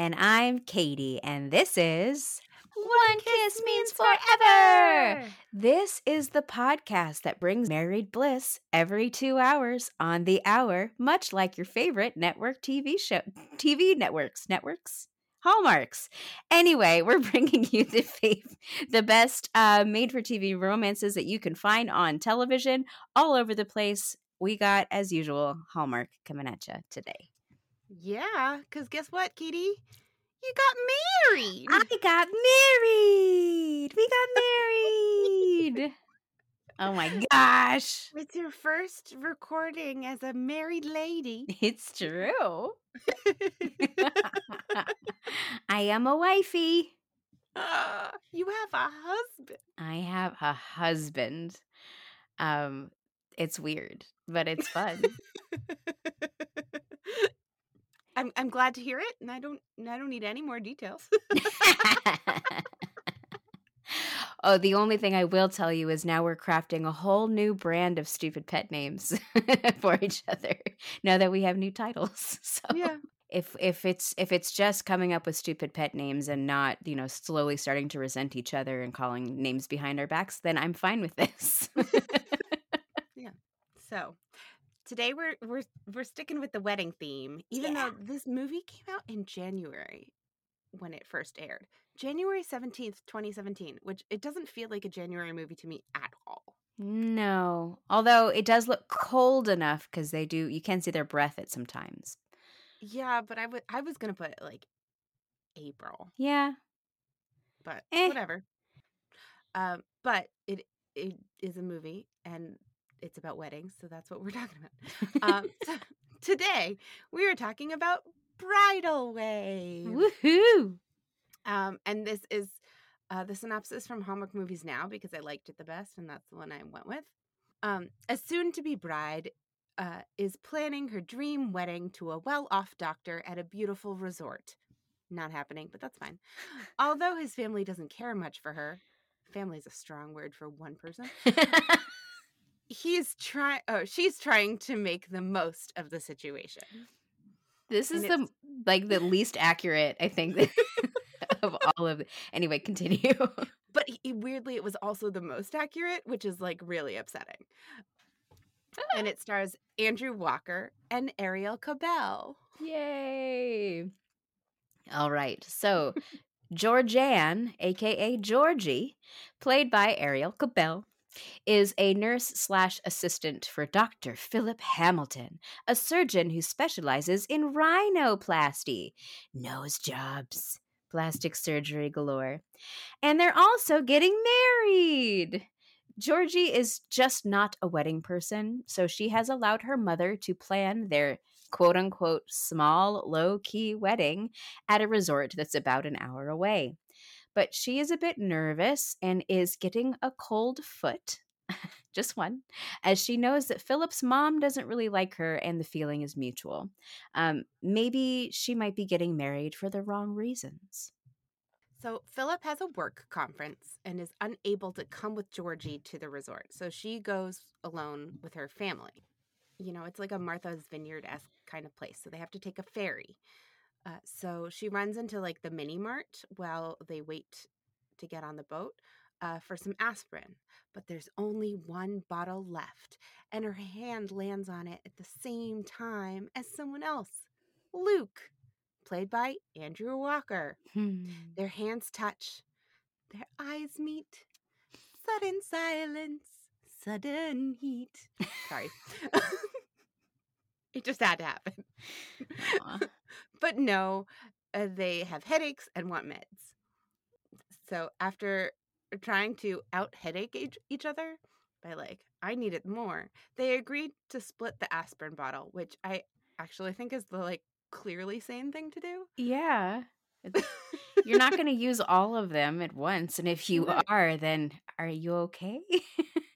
And I'm Katie, and this is One Kiss Means Forever. This is the podcast that brings married bliss every two hours on the hour, much like your favorite network TV show, TV networks, networks, hallmarks. Anyway, we're bringing you the fav- the best uh, made-for-TV romances that you can find on television all over the place. We got, as usual, Hallmark coming at you today. Yeah, because guess what, Kitty? You got married. I got married. We got married. oh my gosh. It's your first recording as a married lady. It's true. I am a wifey. You have a husband. I have a husband. Um it's weird, but it's fun. I'm I'm glad to hear it, and I don't I don't need any more details. oh, the only thing I will tell you is now we're crafting a whole new brand of stupid pet names for each other. Now that we have new titles. So yeah. if if it's if it's just coming up with stupid pet names and not, you know, slowly starting to resent each other and calling names behind our backs, then I'm fine with this. Yeah. So today we're we're we're sticking with the wedding theme, even Yeah. though this movie came out in January when it first aired. January 17th, 2017, which it doesn't feel like a January movie to me at all. no. Although it does look cold enough because they do you can see their breath at sometimes. Yeah, but I would I was gonna put like April, Yeah. but Eh. whatever. Um, but it it is a movie and it's about weddings, so that's what we're talking about. Um, so today we are talking about bridal wave. Woohoo! Um, and this is uh, the synopsis from Hallmark Movies Now because I liked it the best, and that's the one I went with. Um, a soon to be bride uh, is planning her dream wedding to a well off doctor at a beautiful resort. Not happening, but that's fine. Although his family doesn't care much for her, family is a strong word for one person. He's trying, oh, she's trying to make the most of the situation. This And is the like the least accurate, I think, of all of. The, anyway, continue. But he, weirdly, it was also the most accurate, which is like really upsetting. and ah. it stars Andrew Walker and Arielle Kebbel. Yay! All right, so Georgianne, aka Georgie, played by Arielle Kebbel, is a nurse slash assistant for Dr. Philip Hamilton, a surgeon who specializes in rhinoplasty, nose jobs, plastic surgery galore. And they're also getting married. Georgie is just not a wedding person, so she has allowed her mother to plan their quote unquote small, low key wedding at a resort that's about an hour away. But she is a bit nervous and is getting a cold foot, just one, as she knows that Philip's mom doesn't really like her and the feeling is mutual. Um, maybe she might be getting married for the wrong reasons. So Philip has a work conference and is unable to come with Georgie to the resort. So she goes alone with her family. You know, it's like a Martha's Vineyard esque kind of place. So they have to take a ferry. Uh, so she runs into like the mini mart while they wait to get on the boat uh, for some aspirin. But there's only one bottle left, and her hand lands on it at the same time as someone else, Luke, played by Andrew Walker. Hmm. Their hands touch. Their eyes meet. Sudden silence. Sudden heat. Sorry. it just had to happen. But no, uh, they have headaches and want meds. So after trying to out headache each, each other by like, I need it more, they agreed to split the aspirin bottle, which I actually think is the like clearly sane thing to do. Yeah. You're not going to use all of them at once. And if you Right. are, then are you okay?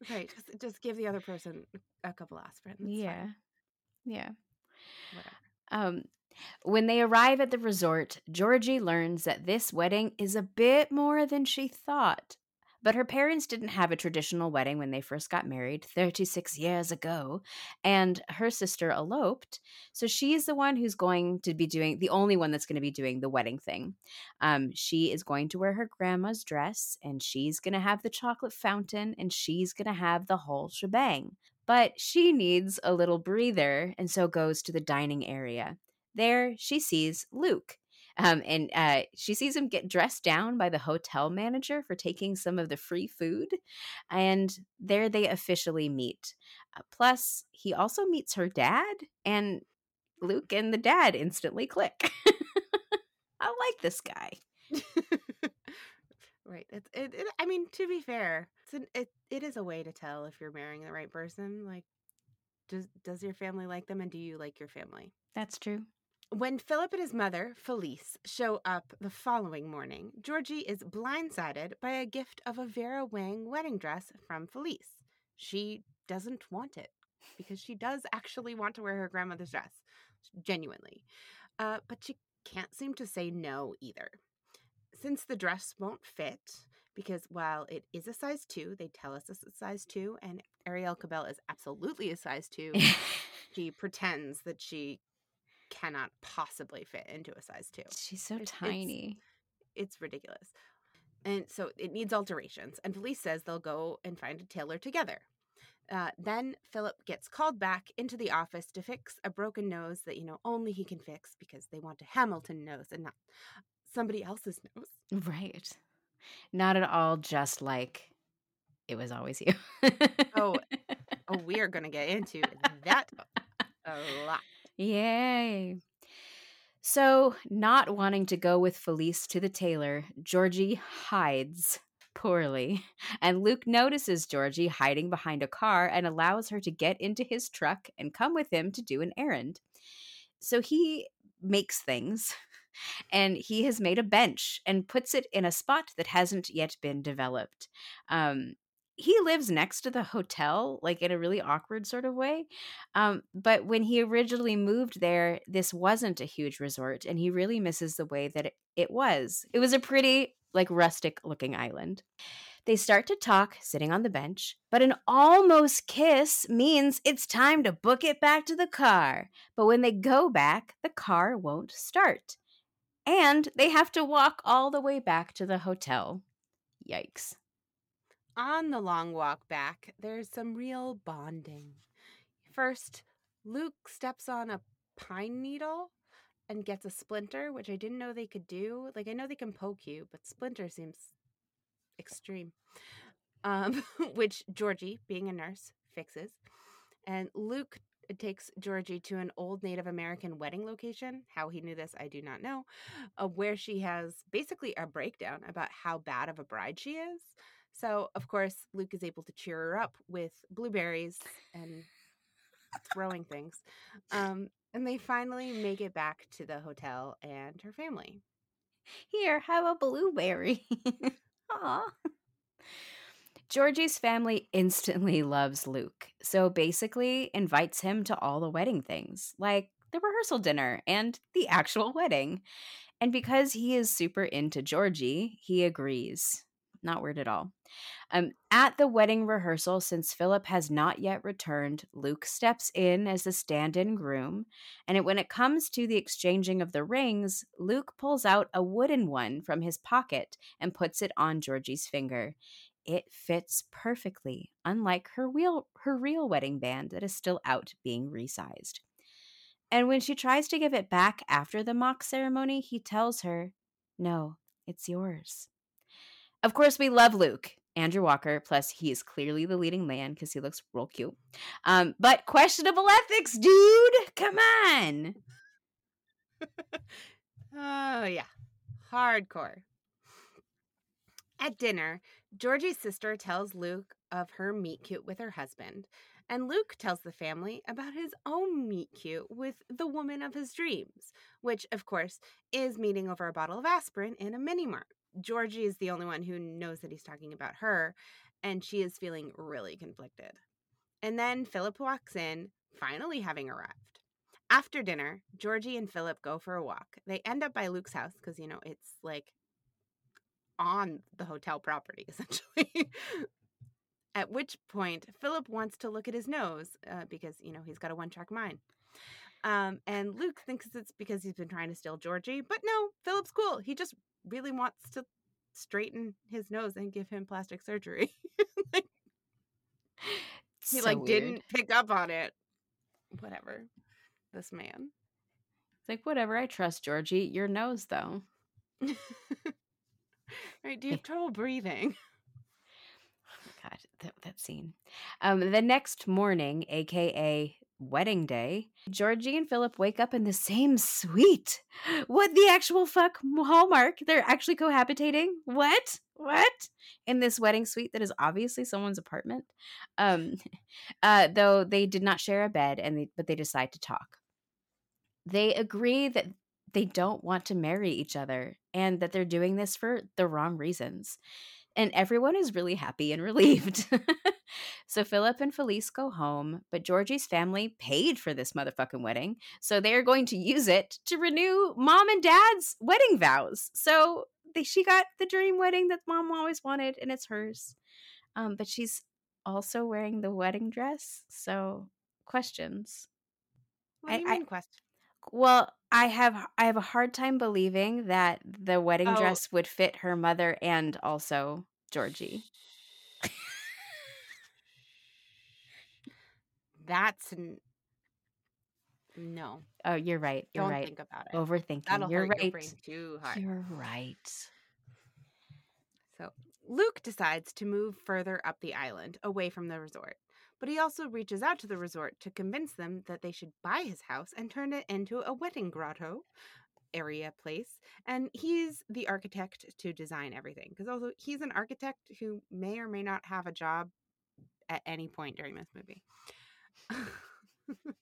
Right. Just, just give the other person a couple aspirin. It's yeah. fine, Yeah. Whatever. Um, when they arrive at the resort, Georgie learns that this wedding is a bit more than she thought. But her parents didn't have a traditional wedding when they first got married 36 years ago, and her sister eloped. So she's the one who's going to be doing the only one that's going to be doing the wedding thing. Um, she is going to wear her grandma's dress, and she's going to have the chocolate fountain, and she's going to have the whole shebang. But she needs a little breather, and so goes to the dining area. There, she sees Luke um, and uh, she sees him get dressed down by the hotel manager for taking some of the free food. And there they officially meet. Uh, plus, he also meets her dad, and Luke and the dad instantly click. I like this guy. right. It's it, it, I mean, to be fair, it's an, it it is a way to tell if you're marrying the right person. Like, does does your family like them, and do you like your family? That's true. When Philip and his mother, Felice, show up the following morning, Georgie is blindsided by a gift of a Vera Wang wedding dress from Felice. She doesn't want it because she does actually want to wear her grandmother's dress, genuinely. Uh, but she can't seem to say no either. Since the dress won't fit, because while it is a size two, they tell us it's a size two, and Arielle Kebbel is absolutely a size two. she pretends that she cannot possibly fit into a size two. She's so it's, tiny. It's, it's ridiculous. And so it needs alterations. And Felice says they'll go and find a tailor together. Uh, then Philip gets called back into the office to fix a broken nose that, you know, only he can fix because they want a Hamilton nose and not somebody else's nose. Right. Not at all just like it was always you. oh, oh, we are going to get into that a lot. Yay. So, not wanting to go with Felice to the tailor, Georgie hides poorly. And Luke notices Georgie hiding behind a car and allows her to get into his truck and come with him to do an errand. So he makes things and he has made a bench and puts it in a spot that hasn't yet been developed. Um, he lives next to the hotel like in a really awkward sort of way um, but when he originally moved there this wasn't a huge resort and he really misses the way that it, it was. It was a pretty like rustic looking island. They start to talk sitting on the bench but an almost kiss means it's time to book it back to the car but when they go back the car won't start and they have to walk all the way back to the hotel. Yikes on the long walk back, there's some real bonding. First, Luke steps on a pine needle and gets a splinter, which I didn't know they could do. Like, I know they can poke you, but splinter seems extreme. Um, which Georgie, being a nurse, fixes. And Luke takes Georgie to an old Native American wedding location. How he knew this, I do not know. Uh, where she has basically a breakdown about how bad of a bride she is. So, of course, Luke is able to cheer her up with blueberries and throwing things. Um, and they finally make it back to the hotel and her family. Here, have a blueberry. Georgie's family instantly loves Luke, so basically invites him to all the wedding things, like the rehearsal dinner and the actual wedding. And because he is super into Georgie, he agrees. Not weird at all. Um, at the wedding rehearsal, since Philip has not yet returned, Luke steps in as the stand in groom. And when it comes to the exchanging of the rings, Luke pulls out a wooden one from his pocket and puts it on Georgie's finger. It fits perfectly, unlike her real, her real wedding band that is still out being resized. And when she tries to give it back after the mock ceremony, he tells her, No, it's yours. Of course, we love Luke, Andrew Walker. Plus, he is clearly the leading man because he looks real cute. Um, but questionable ethics, dude. Come on. oh yeah, hardcore. At dinner, Georgie's sister tells Luke of her meet cute with her husband, and Luke tells the family about his own meet cute with the woman of his dreams, which, of course, is meeting over a bottle of aspirin in a mini mart. Georgie is the only one who knows that he's talking about her, and she is feeling really conflicted. And then Philip walks in, finally having arrived. After dinner, Georgie and Philip go for a walk. They end up by Luke's house because, you know, it's like on the hotel property, essentially. At which point, Philip wants to look at his nose uh, because, you know, he's got a one track mind. Um, and Luke thinks it's because he's been trying to steal Georgie. But no, Philip's cool. He just really wants to straighten his nose and give him plastic surgery. like, he So like weird. didn't pick up on it. Whatever. This man. It's like whatever. I trust Georgie. Your nose, though. right? Do you have trouble breathing? Oh my god, that, that scene. Um, the next morning, aka wedding day, Georgie and Philip wake up in the same suite. What the actual fuck, Hallmark? They're actually cohabitating. What? What? In this wedding suite that is obviously someone's apartment. Um, uh, though they did not share a bed, and they, but they decide to talk. They agree that they don't want to marry each other and that they're doing this for the wrong reasons and everyone is really happy and relieved. so Philip and Felice go home, but Georgie's family paid for this motherfucking wedding, so they are going to use it to renew mom and dad's wedding vows. So they, she got the dream wedding that mom always wanted, and it's hers. Um, but she's also wearing the wedding dress. So questions. What do you I- I- mean question? Well, I have I have a hard time believing that the wedding Oh. dress would fit her mother and also Georgie. That's n- no. Oh, you're right. You're Don't right. think about it. Overthinking. That'll you're hurt right. your brain too hard. You're right. So Luke decides to move further up the island, away from the resort. But he also reaches out to the resort to convince them that they should buy his house and turn it into a wedding grotto area place. And he's the architect to design everything. Because also, he's an architect who may or may not have a job at any point during this movie.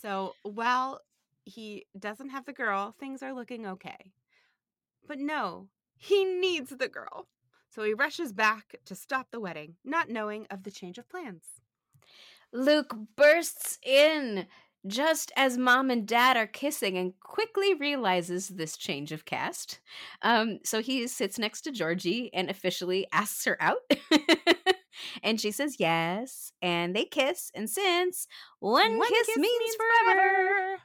so while he doesn't have the girl, things are looking okay. But no, he needs the girl. So he rushes back to stop the wedding, not knowing of the change of plans. Luke bursts in just as mom and dad are kissing and quickly realizes this change of cast. Um, so he sits next to Georgie and officially asks her out. and she says yes. And they kiss. And since one, kiss, means, forever,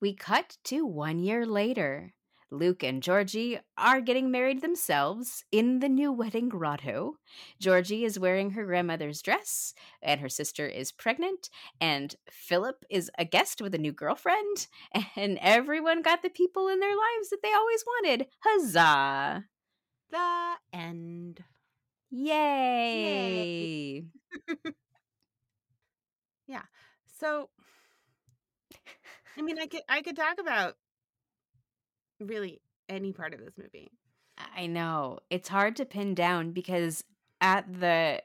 we cut to one year later. Luke and Georgie are getting married themselves in the new wedding grotto. Georgie is wearing her grandmother's dress, and her sister is pregnant, and Philip is a guest with a new girlfriend, and everyone got the people in their lives that they always wanted. Huzzah! The end. Yay! Yeah. So, I mean, I could I could talk about really any part of this movie. I know. It's hard to pin down because at the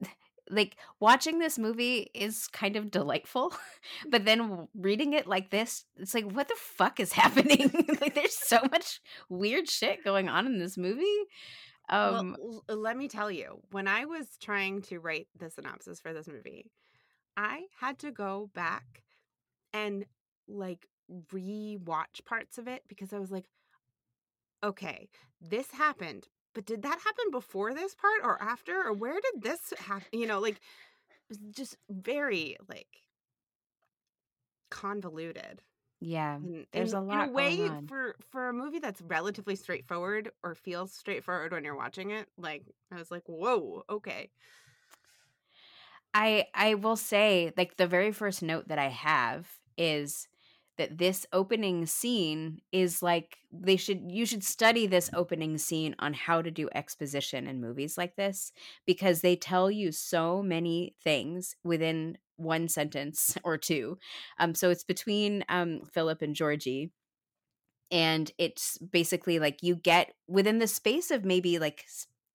like watching this movie is kind of delightful, but then reading it like this, it's like what the fuck is happening? like there's so much weird shit going on in this movie. Um well, l- let me tell you, when I was trying to write the synopsis for this movie, I had to go back and like re-watch parts of it because I was like, okay, this happened, but did that happen before this part or after or where did this happen? You know, like just very like convoluted. yeah. And, There's and a lot in a way for for a movie that's relatively straightforward or feels straightforward when you're watching it. Like I was like, whoa, okay. I I will say like the very first note that I have is that this opening scene is like they should you should study this opening scene on how to do exposition in movies like this because they tell you so many things within one sentence or two. Um so it's between um Philip and Georgie and it's basically like you get within the space of maybe like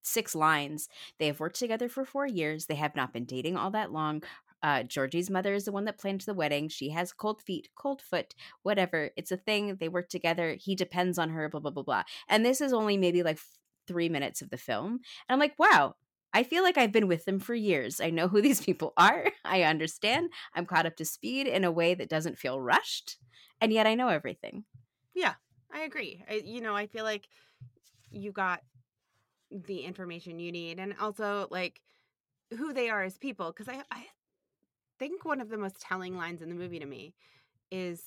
six lines they have worked together for four years they have not been dating all that long uh, Georgie's mother is the one that planned the wedding. She has cold feet, cold foot, whatever. It's a thing. They work together. He depends on her, blah, blah, blah, blah. And this is only maybe like three minutes of the film. And I'm like, wow, I feel like I've been with them for years. I know who these people are. I understand. I'm caught up to speed in a way that doesn't feel rushed. And yet I know everything. Yeah, I agree. I, you know, I feel like you got the information you need and also like who they are as people because I, I think one of the most telling lines in the movie to me is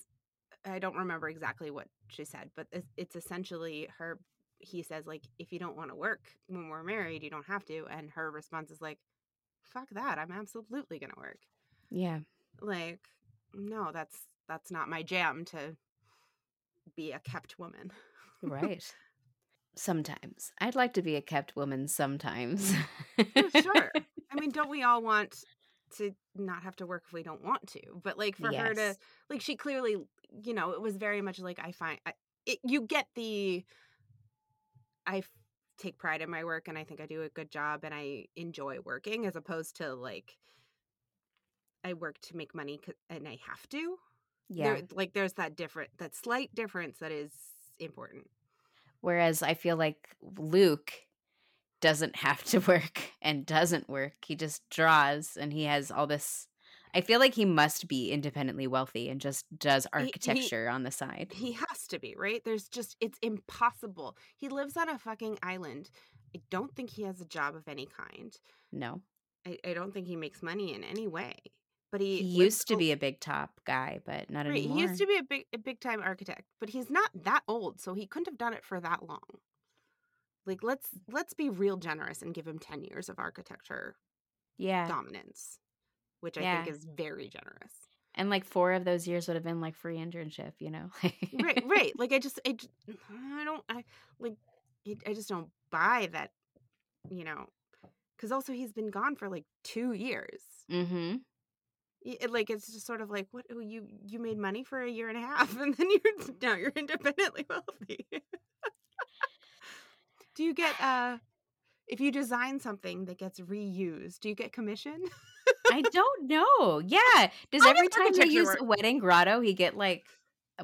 i don't remember exactly what she said but it's, it's essentially her he says like if you don't want to work when we're married you don't have to and her response is like fuck that i'm absolutely gonna work Yeah. like no that's that's not my jam to be a kept woman Right. sometimes. I'd like to be a kept woman sometimes. Sure i mean don't we all want to not have to work if we don't want to but like for her to like she clearly you know it was very much like i find I, it, you get the i f- take pride in my work and i think i do a good job and i enjoy working as opposed to like i work to make money and i have to. Yeah. there, like there's that different that slight difference that is important. Whereas I feel like Luke doesn't have to work and doesn't work. He just draws and he has all this. I feel like he must be independently wealthy and just does he- architecture on the side. he has to be right there's just it's impossible he lives on a fucking island i don't think he has a job of any kind No. I, I don't think he makes money in any way. But he, He used to o- be a big top guy, but not right, anymore. He used to be a big a big time architect, but he's not that old, so he couldn't have done it for that long. Like let's let's be real generous and give him ten years of architecture yeah. dominance, which I Yeah. think is very generous. And like four of those years would have been like free internship, you know? right, right. Like I just i don't I like I I just don't buy that, you know, because also he's been gone for like two years. Mm-hmm. It- like it's just sort of like what oh, you you made money for a year and a half and then you're now you're independently wealthy do you get uh if you design something that gets reused do you get commission I don't know. Yeah. Does How every does time architecture use work? a wedding grotto, he get like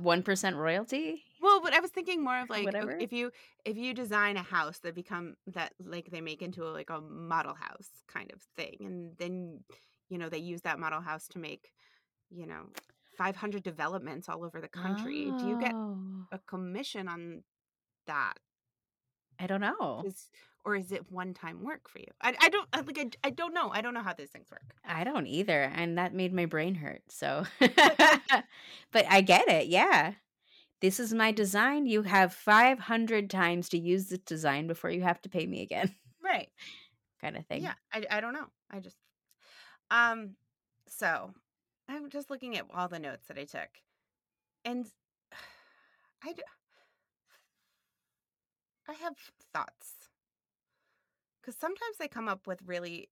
one percent royalty? well but i was thinking more of like Whatever. if you if you design a house that become that like they make into a, like a model house kind of thing and then you know they use that model house to make you know 500 developments all over the country do you get Oh, a commission on that I don't know. is or is it one time work for you i, I don't I, like I, I don't know i don't know how these things work I don't either, and that made my brain hurt. So, but I get it. Yeah, this is my design. You have five hundred times to use this design before you have to pay me again, right kind of thing. yeah I, I don't know i just um so i'm just looking at all the notes that i took and i i have thoughts. Because sometimes they come up with really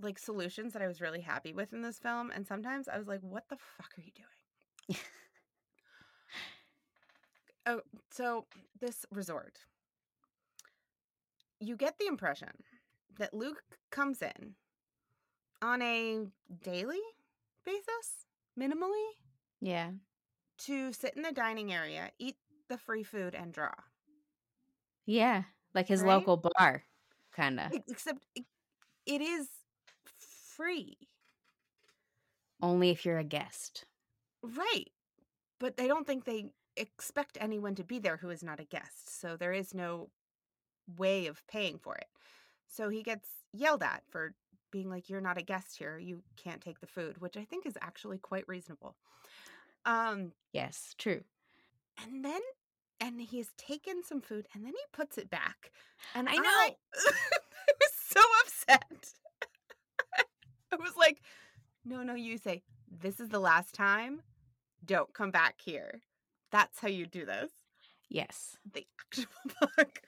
like solutions that i was really happy with in this film and sometimes i was like what the fuck are you doing? Oh, so this resort, you get the impression that Luke comes in on a daily basis, minimally, Yeah, to sit in the dining area, eat the free food, and draw. Yeah, like his Right? local bar, kind of. Except it, it is free, Only if you're a guest. right? But they don't think they expect anyone to be there who is not a guest. So there is no way of paying for it. So he gets yelled at for being like, You're not a guest here. You can't take the food, which I think is actually quite reasonable. Um, Yes, true. and then and he's taken some food and then he puts it back. And I I, know. I was so upset. I was like, no, no, you say, this is the last time. Don't come back here. That's how you do this. Yes. The actual book.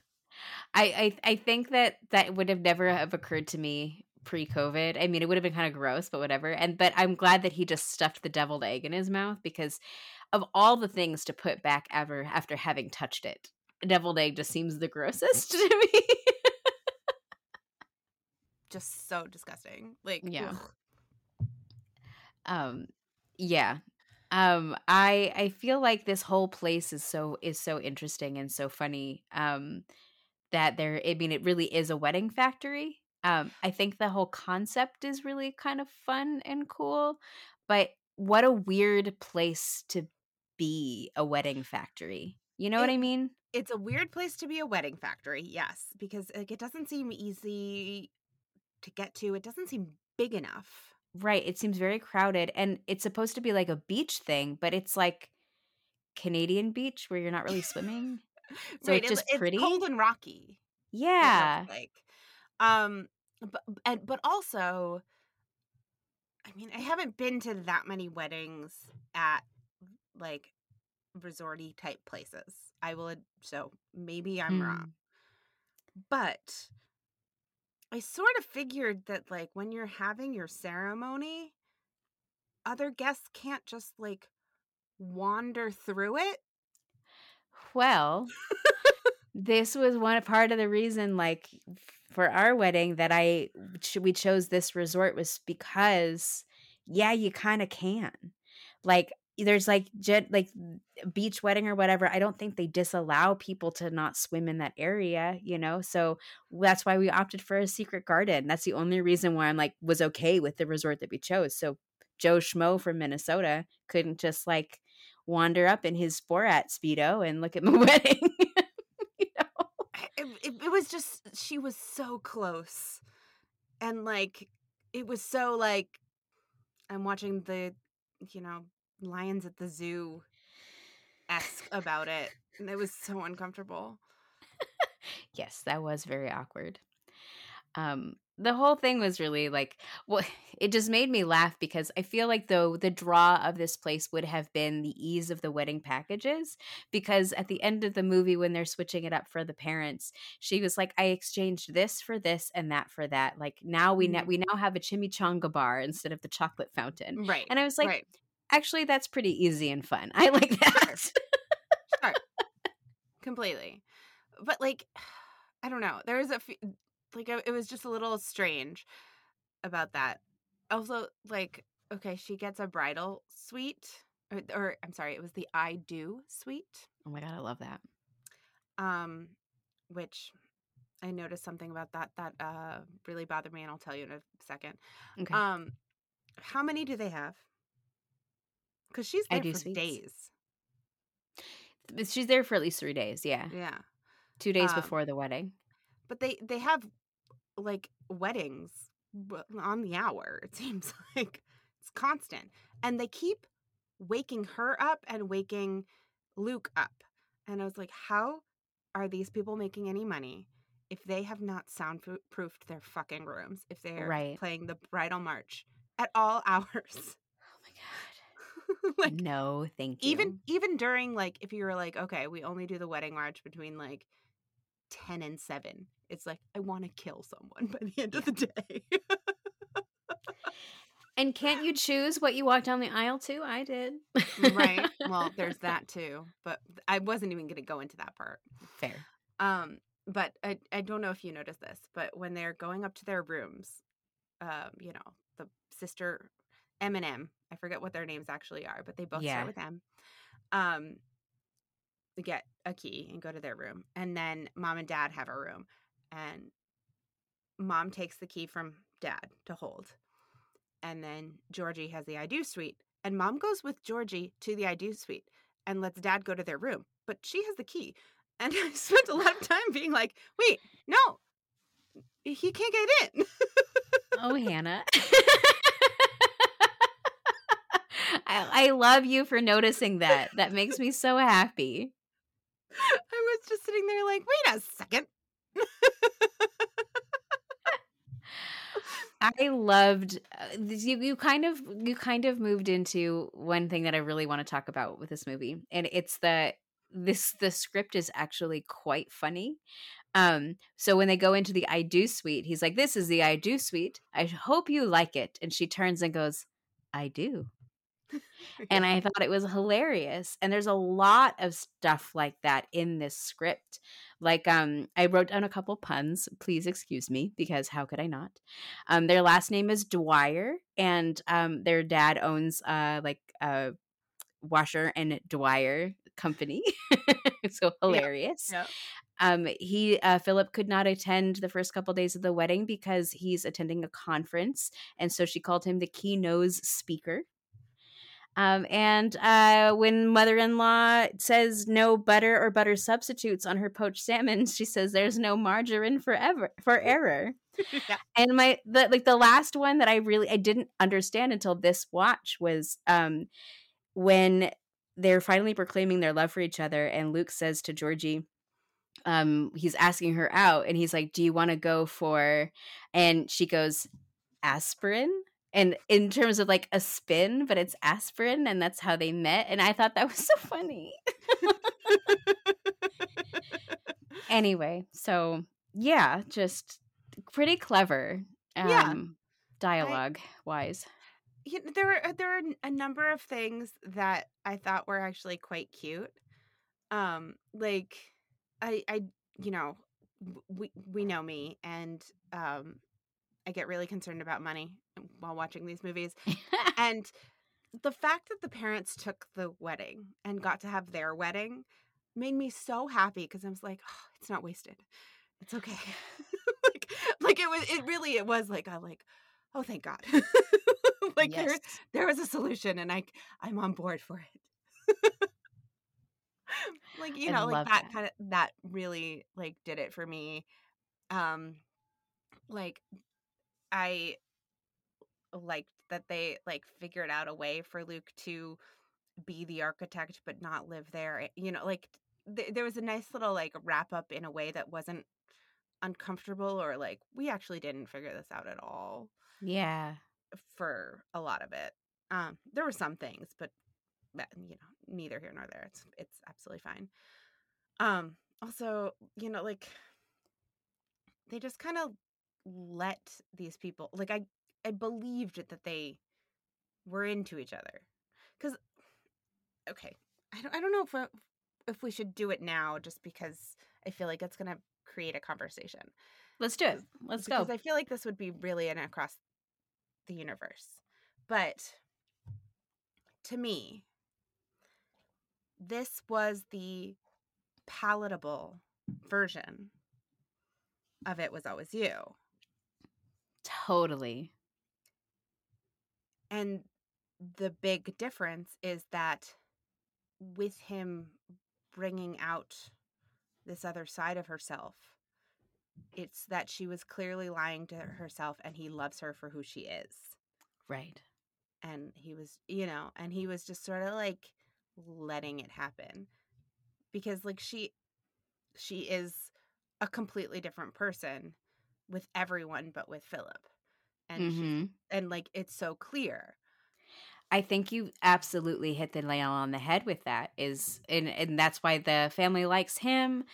I, I I think that that would have never have occurred to me pre-COVID. I mean, it would have been kind of gross, but whatever. And but I'm glad that he just stuffed the deviled egg in his mouth because of all the things to put back ever after having touched it, deviled egg just seems the grossest to me. Just so disgusting. Like, Yeah. ugh. um yeah um i i feel like this whole place is so is so interesting and so funny um that there i mean it really is a wedding factory um i think the whole concept is really kind of fun and cool but what a weird place to be a wedding factory You know what I mean? It's a weird place to be a wedding factory, yes, because like it doesn't seem easy to get to. It doesn't seem big enough. Right. It seems very crowded and it's supposed to be like a beach thing, but it's like Canadian beach where you're not really swimming. So right, it's just it's pretty. cold and rocky. Yeah. like um but and but also i mean i haven't been to that many weddings at like resorty type places i will ad- so maybe i'm wrong. Mm. But i sort of figured that like when you're having your ceremony other guests can't just like wander through it. Well, this was one part of the reason, like for our wedding, that I we chose this resort was because, yeah, you kind of can. Like, there's like jet like beach wedding or whatever. I don't think they disallow people to not swim in that area, you know. So that's why we opted for a secret garden. That's the only reason why I'm like was okay with the resort that we chose. So Joe Schmo from Minnesota couldn't just like wander up in his Borat speedo and look at my wedding. you know? It, it, it was just she was so close and like it was so like i'm watching the you know lions at the zoo esque about it and it was so uncomfortable Yes, that was very awkward. Um, the whole thing was really like, well, it just made me laugh because I feel like though the draw of this place would have been the ease of the wedding packages. Because at the end of the movie, when they're switching it up for the parents, she was like, "I exchanged this for this and that for that. Like now we na- Mhm. we now have a chimichanga bar instead of the chocolate fountain." right And I was like, right actually, that's pretty easy and fun. I like that. sure completely but like i don't know there was a f- like it was just a little strange about that also like okay she gets a bridal suite or, or i'm sorry it was the i do suite oh my god, I love that. um which i noticed something about that that uh really bothered me and i'll tell you in a second Okay. um how many do they have because she's I there do for suites. days She's there for at least three days. Yeah, yeah two days Um, before the wedding. but they they have like weddings on the hour it seems like it's constant and they keep waking her up and waking luke up and i was like how are these people making any money if they have not soundproofed their fucking rooms if they're Right. playing the bridal march at all hours Oh my god. like no, thank you. even even during like if you were like okay we only do the wedding march between like 10 and 7 it's like i want to kill someone by the end of the day and can't you choose what you walk down the aisle to? I did. right well there's that too but i wasn't even going to go into that part Fair. um but I, I don't know if you noticed this but when they're going up to their rooms um you know the sister m and m i forget what their names actually are but they both Yeah. start with m um get a key and go to their room and then mom and dad have a room and mom takes the key from dad to hold and then georgie has the i do suite and mom goes with georgie to the i do suite and lets dad go to their room but she has the key and i spent a lot of time being like wait no he can't get in Oh, Hannah. I, I love you for noticing that. That makes me so happy. i was just sitting there like wait a second I loved uh, you. You kind of you kind of moved into one thing that I really want to talk about with this movie, and it's the this the script is actually quite funny. Um, so when they go into the I do suite, he's like, "This is the I do suite. I hope you like it." And she turns and goes, "I do." and I thought it was hilarious. And there's a lot of stuff like that in this script. Like, um, I wrote down a couple puns. Please excuse me, because how could I not? Um, their last name is Dwyer, and um, their dad owns uh like a washer and Dwyer company. so hilarious. yeah. Um, he uh, Philip could not attend the first couple days of the wedding because he's attending a conference, and so she called him the key nose speaker. Um, and uh, when mother-in-law says no butter or butter substitutes on her poached salmon, she says there's no margarine forever for error. yeah. And my the like the last one that I really I didn't understand until this watch was um when they're finally proclaiming their love for each other and Luke says to Georgie um he's asking her out and he's like do you want to go for and she goes aspirin and in terms of like a spin but it's aspirin and that's how they met and I thought that was so funny. anyway, so yeah, just pretty clever um Yeah. dialogue wise. you know, there were there were a number of things that I thought were actually quite cute. Um, like I I you know we we know me and um I get really concerned about money while watching these movies and the fact that the parents took the wedding and got to have their wedding made me so happy because I was like, oh, it's not wasted. It's okay. like like it was it really it was like I like, oh thank God. like there yes. there was a solution and I I'm on board for it. like you I know, like that that. kind of that really like did it for me. Um like I liked that they like figured out a way for Luke to be the architect but not live there. eh, You know, like th- there was a nice little like wrap up in a way that wasn't uncomfortable or like we actually didn't figure this out at all Yeah. for a lot of it. Um, there were some things, but that, you know, neither here nor there. It's it's absolutely fine. Um, also, you know, like they just kind of let these people like I I believed that they were into each other. Cuz okay, I don't I don't know if if we should do it now just because I feel like it's going to create a conversation Let's do it. Let's go. because I feel like this would be really an across the universe. But to me, this was the palatable version of It Was Always You. Totally. And the big difference is that with him bringing out this other side of herself, it's that she was clearly lying to herself and he loves her for who she is. Right. and he was you know and he was just sort of like letting it happen because like she she is a completely different person with everyone but with Philip and she's hmm and like it's so clear I think you absolutely hit the nail on the head with that. Is and and that's why the family likes him.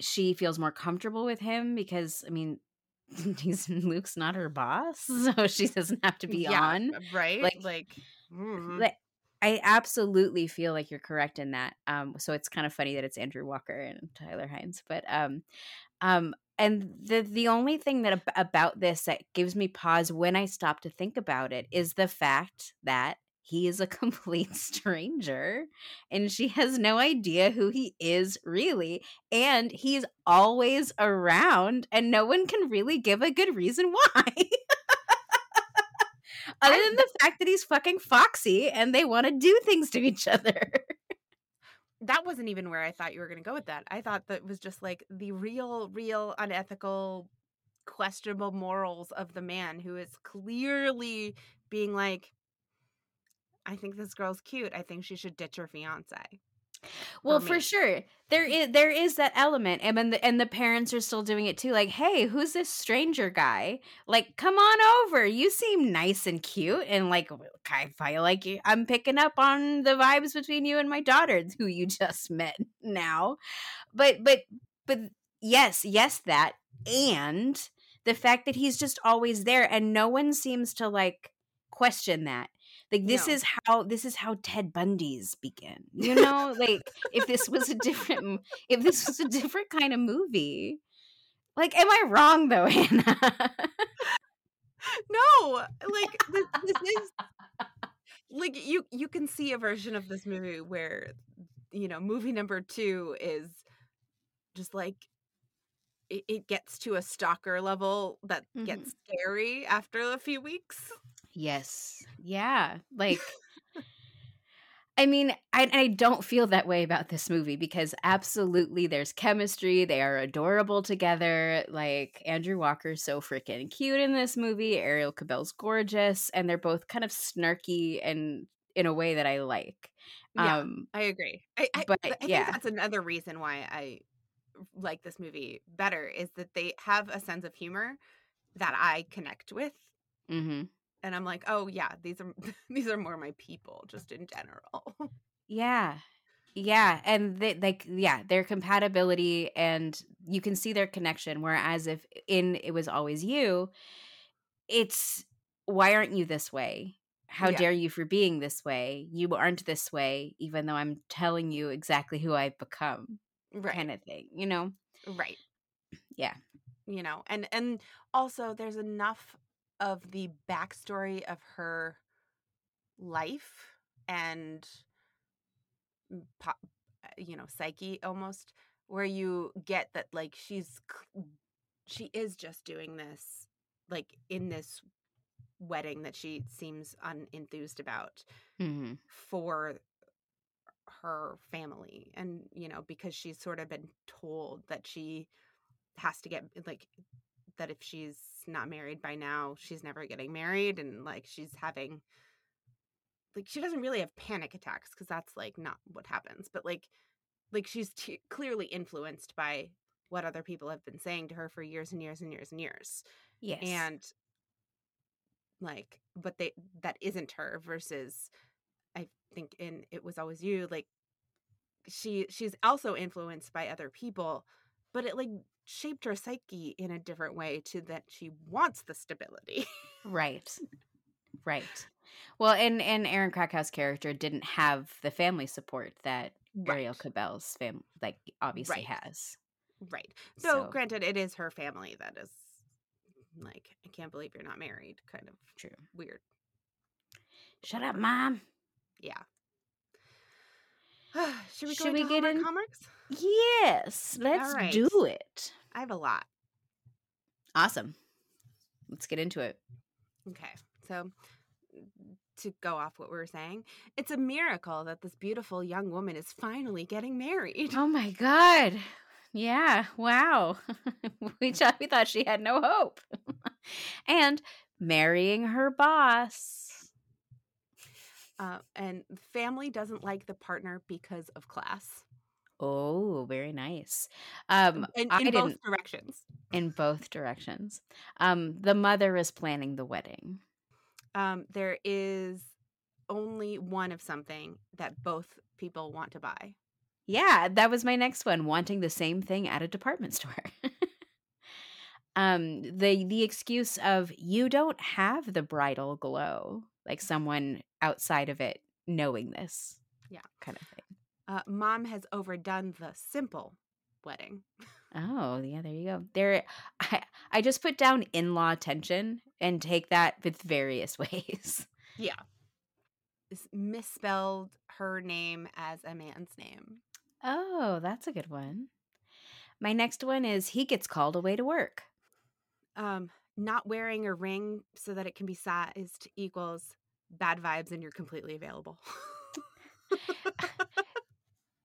She feels more comfortable with him because I mean, he's Luke's not her boss, so she doesn't have to be yeah on. right Like- like, mm, Like, I absolutely feel like you're correct in that. Um, so it's kind of funny that it's Andrew Walker and Tyler Hynes, but um, um, and the the only thing that ab- about this that gives me pause when I stop to think about it is the fact that he is a complete stranger and she has no idea who he is really and he's always around and no one can really give a good reason why. Other than the fact that he's fucking foxy and they want to do things to each other that wasn't even where I thought you were going to go with that I thought that was just like the real real unethical questionable morals of the man who is clearly being like I think this girl's cute. I think she should ditch her fiance. Well, for for sure, there mm. is there is that element, and then the, and the parents are still doing it too. Like, hey, who's this stranger guy? Like, come on over. You seem nice and cute, and like, I feel like I'm picking up on the vibes between you and my daughter, who you just met now. But but but yes, yes, that and the fact that he's just always there, and no one seems to like question that. Like this No. is how this is how Ted Bundy's begin. You know, like if this was a different if this was a different kind of movie. Like, am I wrong though, Hannah? No, like this, this is like you you can see a version of this movie where you know movie number two is just like it, it gets to a stalker level that gets mm-hmm. scary after a few weeks. Yes. Yeah. Like I mean, I, I don't feel that way about this movie because absolutely there's chemistry. They are adorable together. Like Andrew Walker's so freaking cute in this movie. Arielle Kebbel's gorgeous, and they're both kind of snarky and in a way that I like. Yeah, Um, I agree. I, I, but, I think yeah. that's another reason why I like this movie better is that they have a sense of humor that I connect with. hmm And I'm like, oh yeah, these are these are more my people, just in general. Yeah. Yeah, and they like yeah, their compatibility and you can see their connection whereas if in it was always you, it's why aren't you this way? How Yeah. dare you for being this way? You aren't this way even though I'm telling you exactly who I've become right. kind of thing, you know? Right. Yeah. You know, and and also there's enough of the backstory of her life and mm, po- uh, you know psyche almost where you get that like she's she is just doing this like in this wedding that she seems unenthused about Mhm. for her family and you know because she's sort of been told that she has to get like that if she's not married by now she's never getting married and like she's having like she doesn't really have panic attacks because that's like not what happens but like like she's t- clearly influenced by what other people have been saying to her for years and years and years and years Yes. and like but they that isn't her versus i think in it was always you like she she's also influenced by other people but it like shaped her psyche in a different way to that she wants the stability Right. Right. Well, and and Erin Krakow's character didn't have the family support that Arielle Right. Kebbel's family like obviously Right. has. right so, So- granted it is her family that is like i can't believe you're not married kind of True. weird Shut up, mom. yeah should we go Should we get in- comics Yes, let's right. do it. i have a lot Awesome. Let's get into it. Okay. So to go off what we were saying, it's a miracle that this beautiful young woman is finally getting married. Oh my god. Yeah, wow. we thought we thought she had no hope. and marrying her boss. Uh, and family doesn't like the partner because of class. Oh, very nice. Um in, in both directions. in both directions. Um the mother is planning the wedding. Um, there is only one of something that both people want to buy. Yeah, that was my next one, wanting the same thing at a department store. um the the excuse of you don't have the bridal glow, like someone outside of it knowing this. Yeah. Kind of thing. Uh, Mom has overdone the simple wedding. Oh, yeah, there you go. There I I just put down in-law tension and take that with various ways. Yeah. Is misspelled her name as a man's name. Oh, that's a good one. My next one is he gets called away to work. um not wearing a ring so that it can be sized equals bad vibes and you're completely available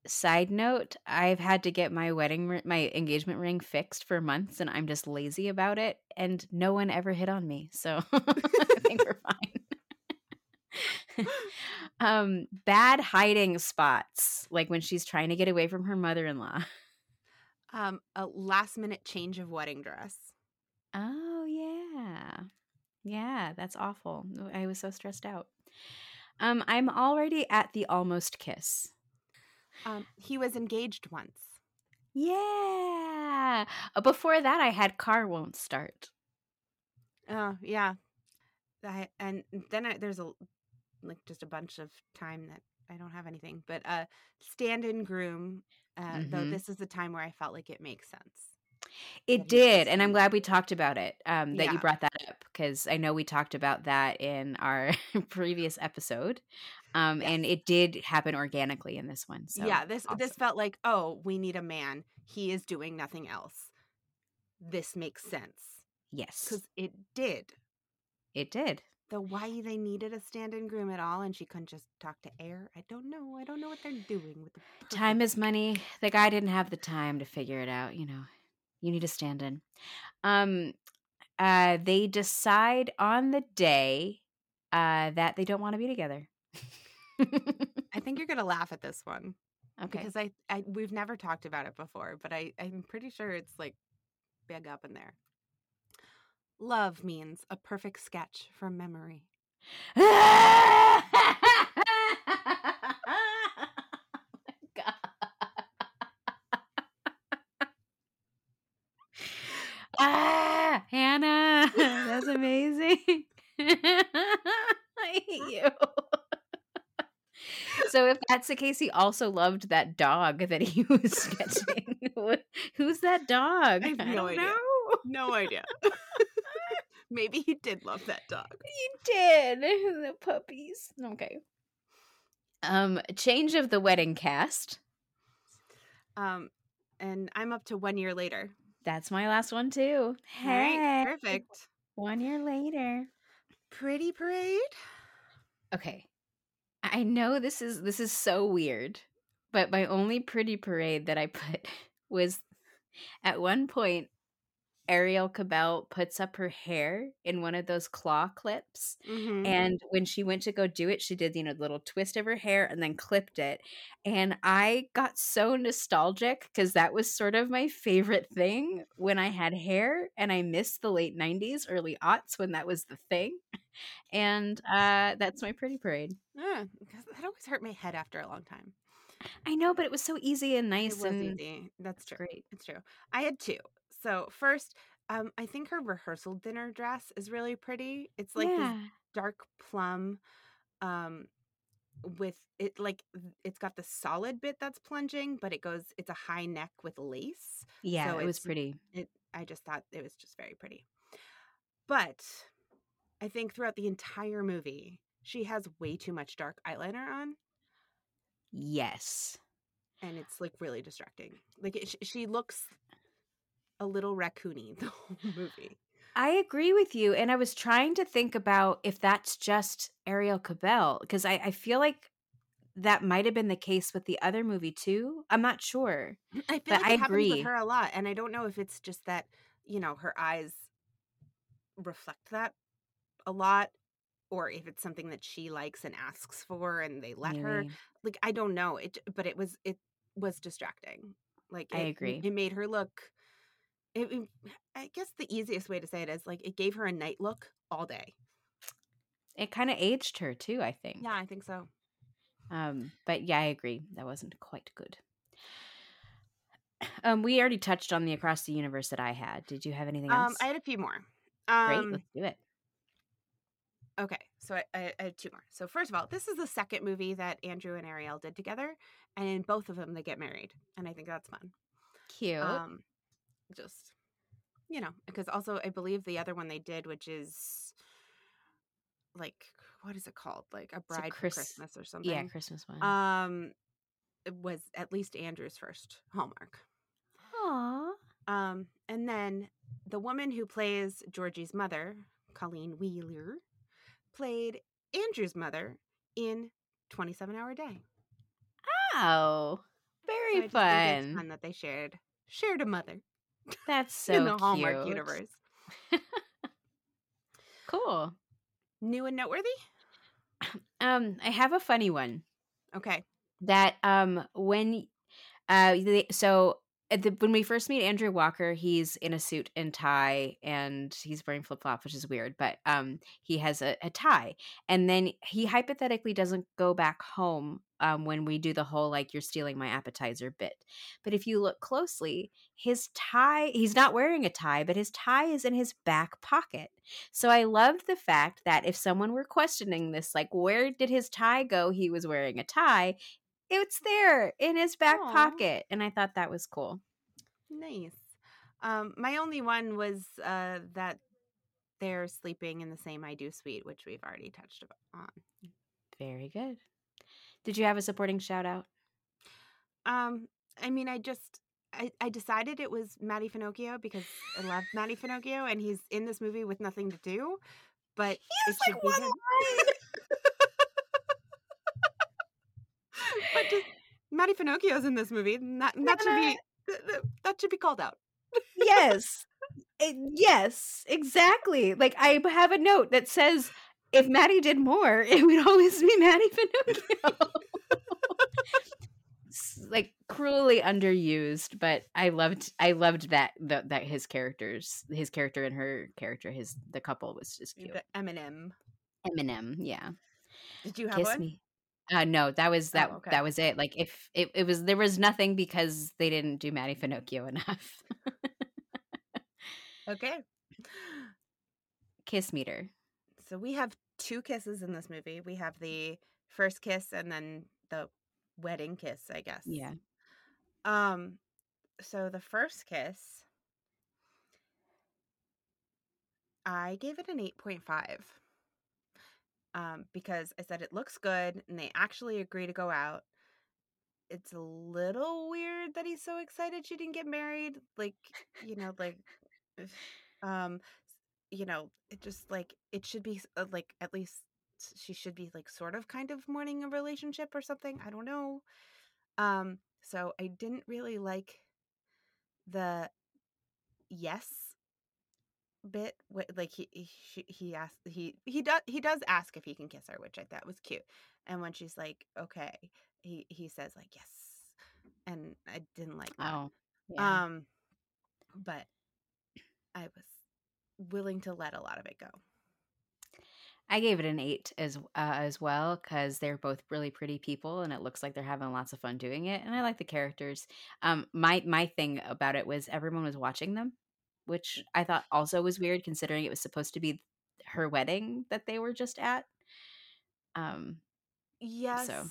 Side note, I've had to get my wedding my engagement ring fixed for months and I'm just lazy about it and no one ever hit on me. So I think we're fine. um bad hiding spots like when she's trying to get away from her mother-in-law. um a last minute change of wedding dress Oh yeah. Yeah, that's awful. I was so stressed out. Um I'm already at the almost kiss. um he was engaged once Yeah. Uh, Before that, I had car won't start. oh yeah I, and then I, there's a like just a bunch of time that i don't have anything but uh stand-in groom uh, though Mhm. this is the time where i felt like it makes sense It did, and I'm glad we talked about it. Um, that you brought that up because I know we talked about that in our previous episode. Um, and it did happen organically in this one. So yeah this this felt like oh we need a man he is doing nothing else this makes sense yes, because it did it did. The why they needed a stand-in groom at all, and she couldn't just talk to air. I don't know. I don't know what they're doing with the Time is money. The guy didn't have the time to figure it out, you know. You need a stand in. Um uh they decide on the day uh that they don't want to be together. I think you're gonna laugh at this one okay. because I, I we've never talked about it before, but I I'm pretty sure it's like big up in there. Love means a perfect sketch from memory. ah, Hannah, that's amazing. I hate you. So, if that's the case, he also loved that dog that he was sketching. Who's that dog? I have no don't idea. know. No idea. Maybe he did love that dog. He did. The puppies. Okay. Um, change of the wedding cast. Um, and I'm up to one year later. That's my last one too. All right, Hey, perfect. one year later. Pretty parade. Okay. I know this is this is so weird, but my only pretty parade that I put was at one point Arielle Kebbel puts up her hair in one of those claw clips. Mhm. And when she went to go do it, she did, you know, the little twist of her hair and then clipped it. And I got so nostalgic because that was sort of my favorite thing when I had hair. And I missed the late 90s, early aughts when that was the thing. And uh, that's my pretty parade. Yeah, that always hurt my head after a long time. I know, but it was so easy and It nice was and easy. That's true. great. It's true. I had two. So first, um, I think her rehearsal dinner dress is really pretty. It's like yeah. this dark plum, um, with it like it's got the solid bit that's plunging, but it goes. It's a high neck with lace. Yeah, so it was pretty. It. I just thought it was just very pretty. But I think throughout the entire movie, she has way too much dark eyeliner on. Yes. and it's like really distracting. Like it, she looks a little raccoony the whole movie. I agree with you. And I was trying to think about if that's just Arielle Kebbel, because I, I feel like that might have been the case with the other movie too. I'm not sure. I feel But like I it happens agree. with her a lot, and I don't know if it's just that you know her eyes reflect that a lot, or if it's something that she likes and asks for, and they let her. Like I don't know. It, but it was it was distracting. Like I agree. It made her look. It, it- I guess the easiest way to say it is like it gave her a night look all day. It kind of aged her too, I think. Yeah, I think so. Um, but yeah, I agree. That wasn't quite good. Um, we already touched on the across the universe that I had. Did you have anything else? Um, I had a few more. Great, Um, let's do it. Okay, so I, I, I had two more. So first of all, this is the second movie that Andrew and Arielle did together, and in both of them they get married, and I think that's fun. Cute. Um, just you know, because also I believe the other one they did, which is like what is it called, like a a bride Chris- for Christmas or something. yeah, Christmas one. Um, it was at least Andrew's first Hallmark. Aww. Um, and then the woman who plays Georgie's mother, Colleen Wheeler, played Andrew's mother in 27 Hour Day. Oh, So very think fun. it's fun that they shared shared a mother That's so in the Hallmark universe. Cool. New and noteworthy? Um, I have a funny one Okay. that um when uh so the, when we first meet Andrew Walker, he's in a suit and tie, and he's wearing flip flops, which is weird. But um, he has a, a tie, and then he hypothetically doesn't go back home um, when we do the whole like you're stealing my appetizer bit. But if you look closely, his tie he's not wearing a tie, but his tie is in his back pocket. So I loved the fact that if someone were questioning this, like where did his tie go? He was wearing a tie. It's there in his back Aw. pocket, and I thought that was cool. Nice. Um, my only one was uh, that they're sleeping in the same I do suite, which we've already touched on. Very good. Did you have a supporting shout out? Um, I mean, I just I, I decided it was Matty Finochio because I love Matty Finochio and he's in this movie with nothing to do. but He has like one line. but just Matty Finochio's in this movie. That, that should be th- th- that should be called out. yes. It- yes, exactly. Like I have a note that says if Maddie did more, it would always be Maddie Pinocchio. S- like cruelly underused, but I loved I loved that that, that his characters, his character and her character, his the couple was just cute. The Eminem. Eminem, yeah. Did you have Kiss one? me. Uh no, that was that Oh, okay. that was it. Like if it, it was there was nothing because they didn't do Matty Finochio enough. Okay. Kiss meter. So we have two kisses in this movie. We have the first kiss and then the wedding kiss, I guess. Yeah. Um so the first kiss I gave it an 8.5. Um because I said it looks good and they actually agree to go out. It's a little weird that he's so excited she didn't get married. Like, you know, like um you know, it just like it should be uh, like at least she should be like sort of kind of mourning a relationship or something. I don't know. Um so I didn't really like the yes bit like he he he asked he he does he does ask if he can kiss her which i thought was cute and when she's like okay he he says like yes and i didn't like that Oh. Yeah. um but i was willing to let a lot of it go I gave it an eight as uh, as well because they're both really pretty people, and it looks like they're having lots of fun doing it. And I like the characters. Um, my my thing about it was everyone was watching them, which I thought also was weird considering it was supposed to be her wedding that they were just at. Um, yes So-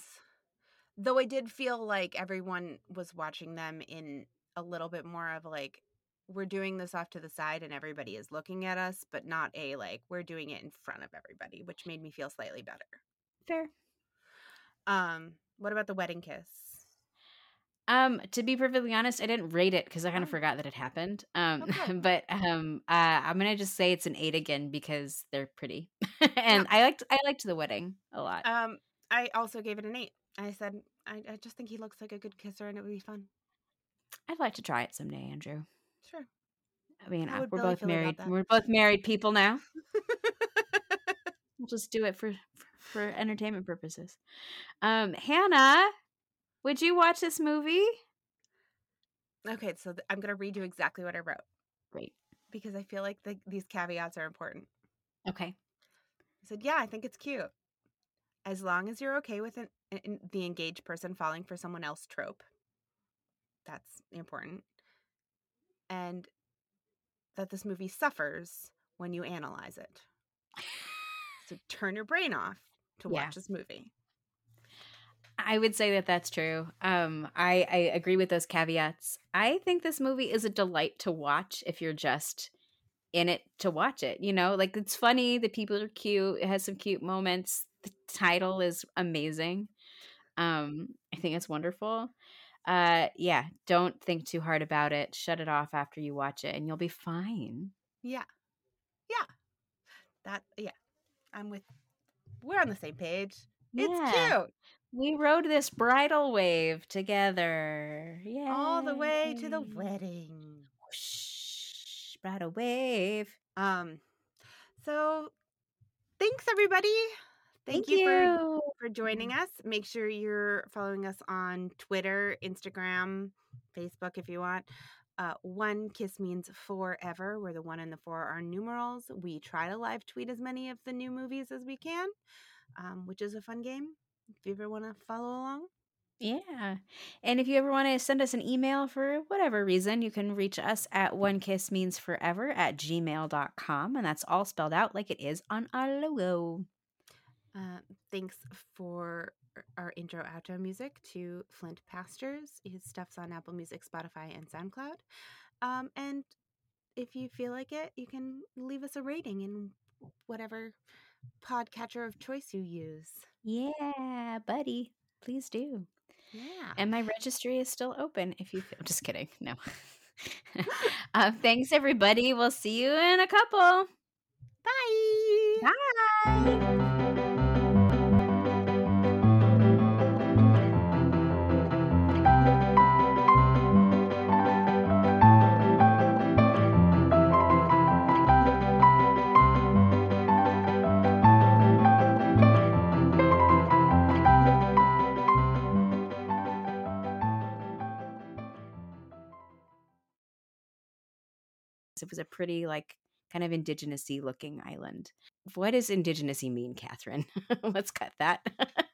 though i did feel like everyone was watching them in a little bit more of like we're doing this off to the side and everybody is looking at us but not a like we're doing it in front of everybody which made me feel slightly better fair. um what about the wedding kiss Um, to be perfectly honest, I didn't rate it because I kind of Oh. forgot that it happened. Um, Okay. but um, uh, I'm gonna just say it's an eight again because they're pretty, and I liked I liked the wedding a lot. um i also gave it an eight i said I, I just think he looks like a good kisser and it would be fun I'd like to try it someday, Andrew. sure I mean, How uh, we're Billy both married. We're both married people now. We'll just do it for for entertainment purposes. Um, Hannah, would you watch this movie? okay so th- i'm gonna read you exactly what i wrote Great. because i feel like the, these caveats are important Okay. I said, "Yeah, I think it's cute, as long as you're okay with an, an, the engaged person falling for someone else trope. That's important, and that this movie suffers when you analyze it. So turn your brain off to Yeah. watch this movie. I would say that that's true. Um, I, I agree with those caveats. I think this movie is a delight to watch if you're just in it to watch it. You know, like it's funny. The people are cute. It has some cute moments. The title is amazing. Um, I think it's wonderful. Uh, yeah, don't think too hard about it. Shut it off after you watch it, and you'll be fine. Yeah, yeah, that yeah. I'm with. We're on the same page. It's Yeah. cute We rode this bridal wave together. Yeah, all the way to the wedding. Whoosh, bridal wave. Um, so thanks everybody. Thank, Thank, you, for for joining us. Make sure you're following us on Twitter, Instagram, Facebook if you want. Uh, one kiss means forever, where the one and the four are numerals. We try to live tweet as many of the new movies as we can, um, which is a fun game. If you ever want to follow along, Yeah. And if you ever want to send us an email for whatever reason, you can reach us at one kiss means forever at gmail.com. And that's all spelled out like it is on our logo. uh, thanks for our intro outro music to Flint Pastures. His stuff's on Apple Music, Spotify, and SoundCloud. Um, and if you feel like it, you can leave us a rating in whatever podcatcher of choice you use. Yeah, buddy. Please do. Yeah. And my registry is still open if you feel. Just kidding. No. uh, thanks, everybody. We'll see you in a couple. Bye. Bye. A pretty like kind of indigenousy looking island. What does indigenousy mean, Catherine? Let's cut that.